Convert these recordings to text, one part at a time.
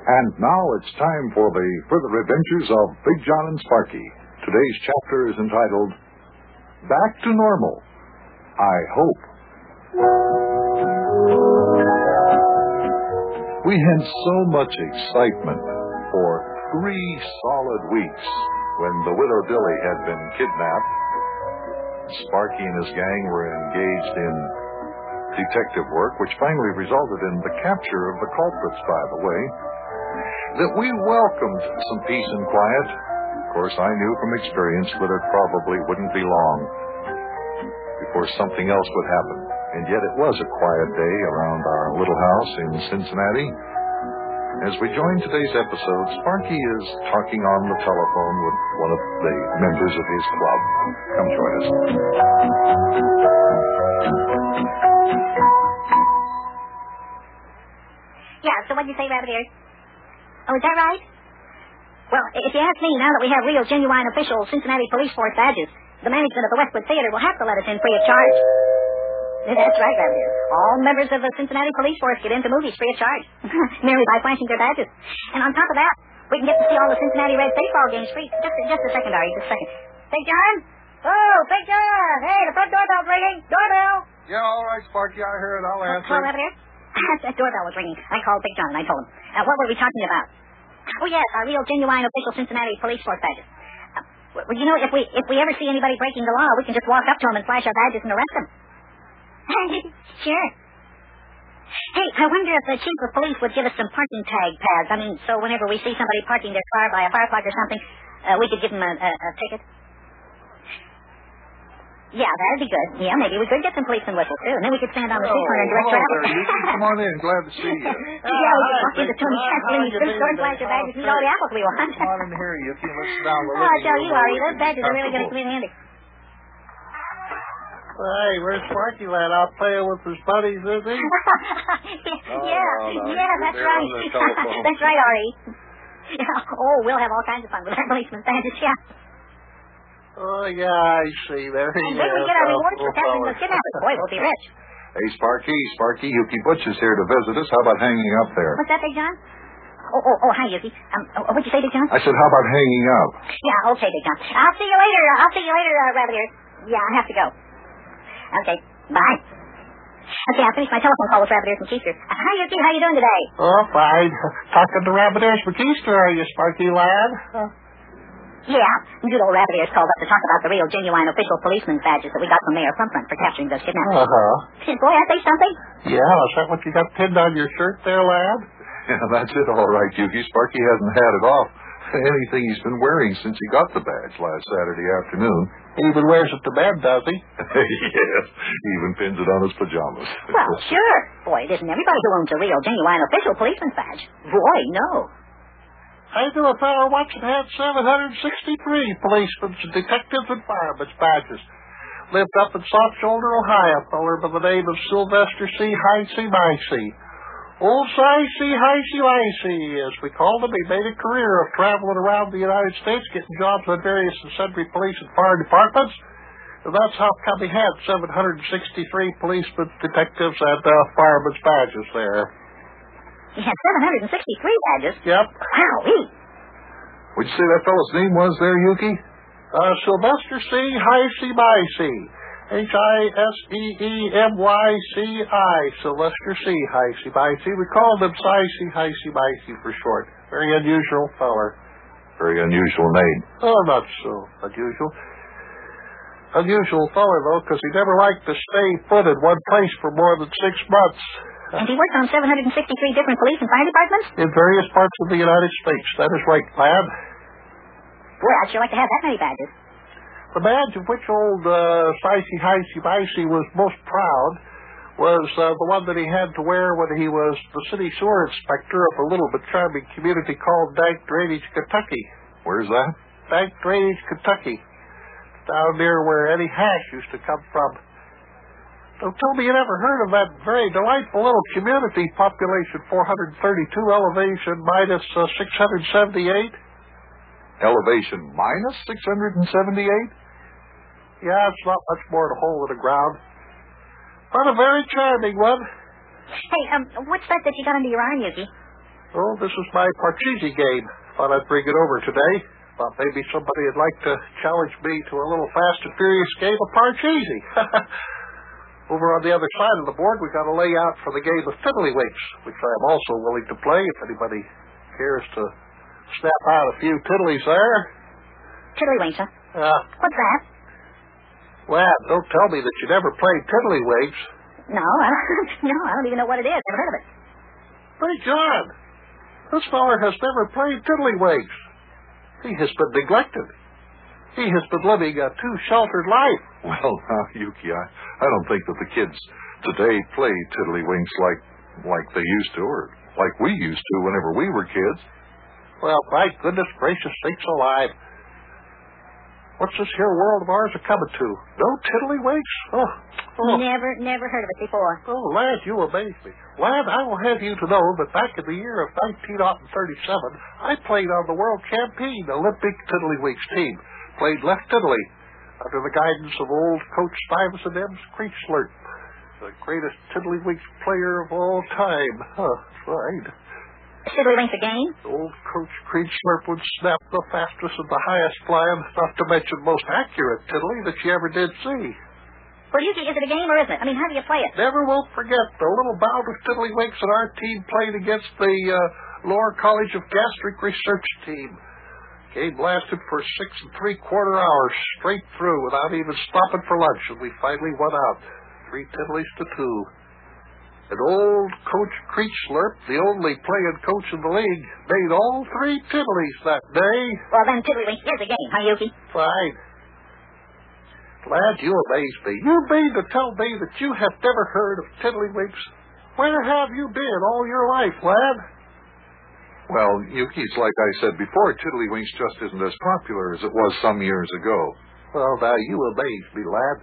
And now it's time for the further adventures of Big John and Sparkie. Today's chapter is entitled Back to Normal. I hope. We had so much excitement for three solid weeks when the widow Dilly had been kidnapped. Sparkie and his gang were engaged in detective work, which finally resulted in the capture of the culprits, by the way, that we welcomed some peace and quiet. Of course, I knew from experience that it probably wouldn't be long before something else would happen. And yet it was a quiet day around our little house in Cincinnati. As we join today's episode, Sparkie is talking on the telephone with one of the members of his club. Come join us. Yeah, so what'd you say, Rabbit Ears? Oh, is that right? Well, if you ask me, now that we have real, genuine, official Cincinnati Police Force badges, the management of the Westwood Theater will have to let us in free of charge. That's right, Rabbit. All members of the Cincinnati Police Force get into movies free of charge, merely by flashing their badges. And on top of that, we can get to see all the Cincinnati Reds baseball games free. Just, just a second, Ari, just a second. Big John? Oh, Big John! Hey, the front doorbell's ringing. Doorbell! Yeah, all right, Sparkie, I hear it. I'll Hello, Rabbit Ears? that doorbell was ringing. I called Big John and I told him. Uh, what were we talking about? Oh, yes, our real, genuine, official Cincinnati Police Force badges. Uh, well, you know, if we if we ever see anybody breaking the law, we can just walk up to them and flash our badges and arrest them. sure. Hey, I wonder if the chief of police would give us some parking tag pads. I mean, so whenever we see somebody parking their car by a fire plug or something, uh, we could give them a, a, a ticket. Yeah, that'd be good. Yeah, maybe we could get some policeman whistles too, and then we could stand on the street corner and direct hello traffic. Yuki. Come on in. Glad to see you. yeah, we could walk into Tony Chaplin, food store, flash your badges, and all the apples we want. Come on in here, Yuki. Let's sit down. Oh, tell you, Ari, those badges are really going to come in handy. Hey, where's Sparkie lad out playing with his buddies, is he? yeah, no, no, yeah, that's right. the that's right, Ari. Yeah. Oh, we'll have all kinds of fun with our policeman badges, yeah. Oh, yeah, I see. There he And is. then we get our Oh, rewards for poor catching fella. those kidnappers. Boy, we'll be rich. Hey, Sparkie, Sparkie, Yuki Butch is here to visit us. How about hanging up there? What's that, Big John? Oh, oh, oh, hi, Yuki. Um, oh, what'd you say, Big John? I said, how about hanging up? Yeah, okay, Big John. I'll see you later. I'll see you later, uh, Rabbit Ears. Yeah, I have to go. Okay, bye. Okay, I finished my telephone call with Rabbit Ears and Keister. Uh, hi, Yuki. How you doing today? Oh, fine. Talking to Rabbit Ears McKeester, are you, Sparkie lad? Yeah, good old Rabbit Ears called up to talk about the real, genuine, official policeman's badges that we got from Mayor Front for capturing those kidnappers. Uh-huh. Boy, I say something. Yeah, is that what you got pinned on your shirt there, lad? Yeah, that's it, all right, Yuki. Sparkie hasn't had it off. Anything he's been wearing since he got the badge last Saturday afternoon. He even wears it to bed, does he? yes, he even pins it on his pajamas. Well, sure. Boy, it isn't everybody who owns a real, genuine, official policeman's badge. Boy, no. Knew a once that had 763 policemen's, detectives, and firemen's badges. Lived up in Soft Shoulder, Ohio, feller by the name of Sylvester C. Hicey Micey. Old Sicey Hicey Micey, as we called him, he made a career of traveling around the United States, getting jobs on various and sundry police and fire departments. And that's how come he had 763 policemen, detectives, and uh, firemen's badges there. He had 763 badges. Yep. Wowee. Would you say that fellow's name was there, Yuki? Uh, Sylvester C. Hicey Micey. H-I-S-E-E-M-Y-C-I. Sylvester C. Hicey Micey. We called him Sicey Hicey Micey for short. Very unusual feller. Very unusual name. Oh, not so unusual. Unusual fellow, though, because he never liked to stay put in one place for more than six months. And he worked on 763 different police and fire departments? In various parts of the United States. That is right, lad. Boy, I'd sure like to have that many badges. The badge of which old uh, Sicey Hicey Micey was most proud was uh, the one that he had to wear when he was the city sewer inspector of a little but charming community called Dank Drainage, Kentucky. Where's that? Dank Drainage, Kentucky. Down near where Eddie Hash used to come from. Don't tell me you never heard of that very delightful little community, population 432, elevation minus uh, 678. Elevation minus 678? Yeah, it's not much more than a hole in the ground. But a very charming one. Hey, um, what's that that you got under your arm, Yuki? Oh, this is my Parcheesi game. Thought I'd bring it over today. Thought maybe somebody would like to challenge me to a little fast and furious game of Parcheesi. over on the other side of the board, we've got a layout for the game of Tiddlywinks, which I am also willing to play if anybody cares to snap out a few tiddlies there. Tiddlywinks, huh? Uh, What's that? well, don't tell me that you never played Tiddlywinks. No, I don't, no, I don't even know what it is. I never heard of it. Hey, John, this feller has never played Tiddlywinks. He has been neglected. He has been living a too sheltered life. Well, now, Yuki, I, I don't think that the kids today play tiddlywinks like like they used to, or like we used to whenever we were kids. Well, my goodness gracious sakes alive. What's this here world of ours a coming to? No tiddlywinks? Oh, oh, Never, never heard of it before. oh, lad, you amaze me. Lad, I will have you to know that back in the year of 1937, I played on the World Campaign Olympic Tiddlywinks team. Played left tiddly under the guidance of old Coach Stuyvesant M. Creechlert, the greatest tiddlywinks player of all time. Huh, that's right. Tiddlywinks a game? Old Coach Creechlert would snap the fastest and the highest flying, not to mention most accurate tiddly that you ever did see. Well, Yuki, is it a game or isn't it? I mean, how do you play it? Never will forget the little bout of tiddlywinks that our team played against the uh, Lower College of Gastric Research team. Game lasted for six and three quarter hours straight through without even stopping for lunch, and we finally won out three tiddlies to two. And old Coach Creechlert, the only playing coach in the league, made all three tiddlies that day. Well, then Tiddlywinks is a game, huh, Yuki? Fine. Lad, you amaze me. You mean to tell me that you have never heard of tiddlywinks? Where have you been all your life, lad? Well, Yuki's like I said before, tiddlywinks just isn't as popular as it was some years ago. Well, now, you amaze me, lad.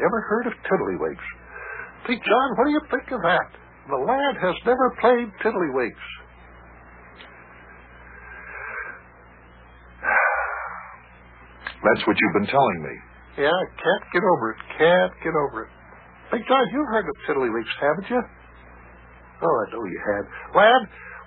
Ever heard of tiddlywinks. Think, John, what do you think of that? The lad has never played tiddlywinks. That's what you've been telling me. Yeah, can't get over it. Can't get over it. Think, John, you've heard of tiddlywinks, haven't you? Oh, I know you had. Lad,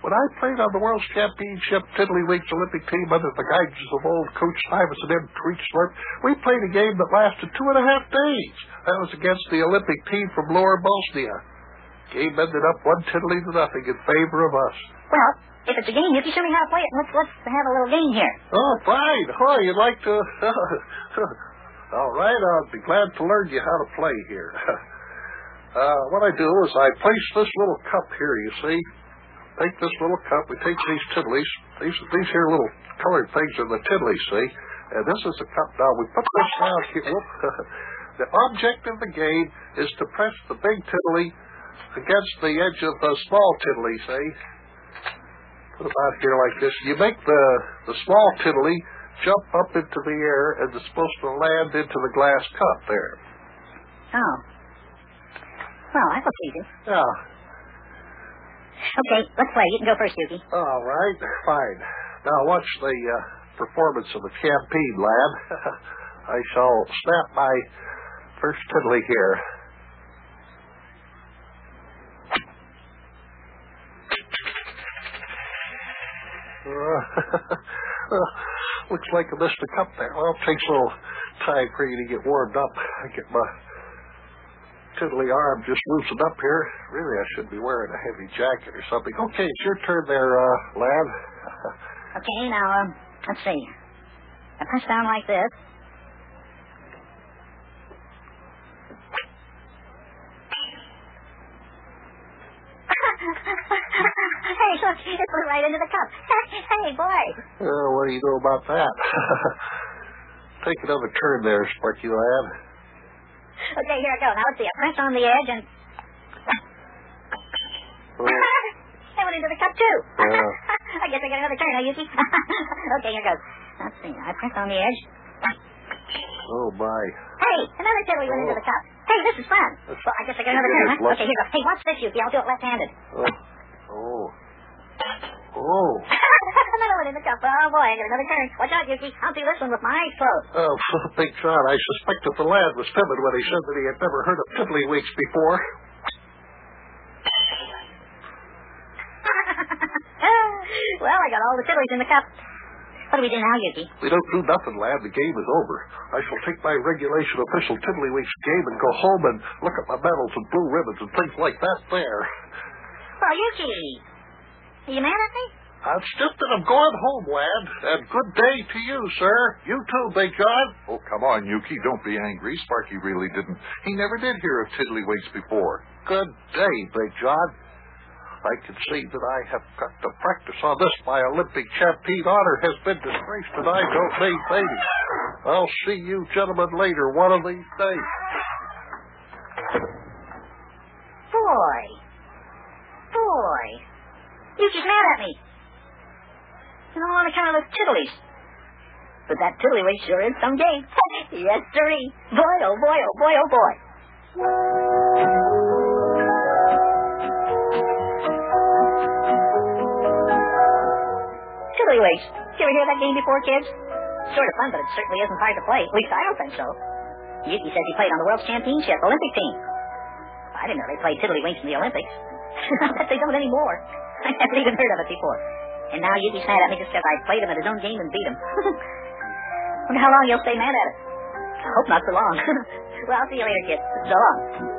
when I played on the World Championship Tiddlywinks Olympic team under the guidance of old Coach Stuyvesant M. Creechlert, we played a game that lasted two and a half days. That was against the Olympic team from Lower Bosnia. Game ended up one tiddly to nothing in favor of us. Well, if it's a game, you can show me how to play it. Let's let's have a little game here. Oh, fine. Oh, you'd like to... All right, I'll be glad to learn you how to play here. Uh, what I do is I place this little cup here, you see. Take this little cup. We take these tiddlies. These, these here little colored things are the tiddlies, see? And this is the cup. Now, we put this down here. Whoop. the object of the game is to press the big tiddly against the edge of the small tiddly, see? Put them out here like this. You make the, the small tiddly jump up into the air and it's supposed to land into the glass cup there. Oh. Well, that looks easy. Yeah. Okay, let's play. You can go first, Yuki. All right, fine. Now watch the uh, performance of the campaign, lad. I shall snap my first tiddly here. Uh, looks like I missed a cup there. Well, it takes a little time for you to get warmed up. I get my tiddly arm just loosened up here. Really, I should be wearing a heavy jacket or something. Okay, it's your turn there, uh, lad. Okay, now, um, let's see. I press down like this. hey, look, it flew right into the cup. hey, boy. Uh, what do you know about that? Take another turn there, Sparkie lad. Okay, here I go. Now, let's see. I press on the edge and... It went into the cup, too. Yeah. I guess I got another turn, huh, Yuki? okay, here goes. Let's see. I press on the edge. oh my. Hey, another tiddly went into the cup. Hey, this is fun. That's- Well, I guess I got another It turn, huh? Okay, here goes. Hey, watch this, Yuki. I'll do it left-handed. Oh. Oh. Oh. In the cup. Oh, boy, I got another turn. Watch out, Yuki. I'll do this one with my eyes closed. Oh, Big John, I suspect that the lad was timid when he said that he had never heard of tiddlywinks before. oh, well, I got all the tiddlies in the cup. What do we do now, Yuki? We don't do nothing, lad. The game is over. I shall take my regulation official Tiddlywinks game and go home and look at my medals and blue ribbons and things like that there. Well, Yuki, are you mad at me? I'm just that I'm going home, lad. And good day to you, sir. You too, Big John. Oh, come on, Yuki. Don't be angry. Sparkie really didn't. He never did hear of Tiddlywinks before. Good day, Big John. I can see that I have got to practice on this. My Olympic champion honor has been disgraced, and I don't need babies. I'll see you gentlemen later one of these days. Boy. Boy. Yuki's mad at me. And all on account of those tiddlies. But that tiddlywink sure is some game. yes, sirree. Boy, oh boy, oh boy, oh boy. Tiddlywinks. Did you ever hear that game before, kids? Sort of fun, but it certainly isn't hard to play. At least I don't think so. Yuki says he played on the World Championship Olympic team. I didn't know they played Tiddlywinks in the Olympics. I bet they don't anymore. I never even heard of it before. And now Yuki's mad at me just because I played him at his own game and beat him. Wonder how long he'll stay mad at it. I hope not so long. well, I'll see you later, kids. So long.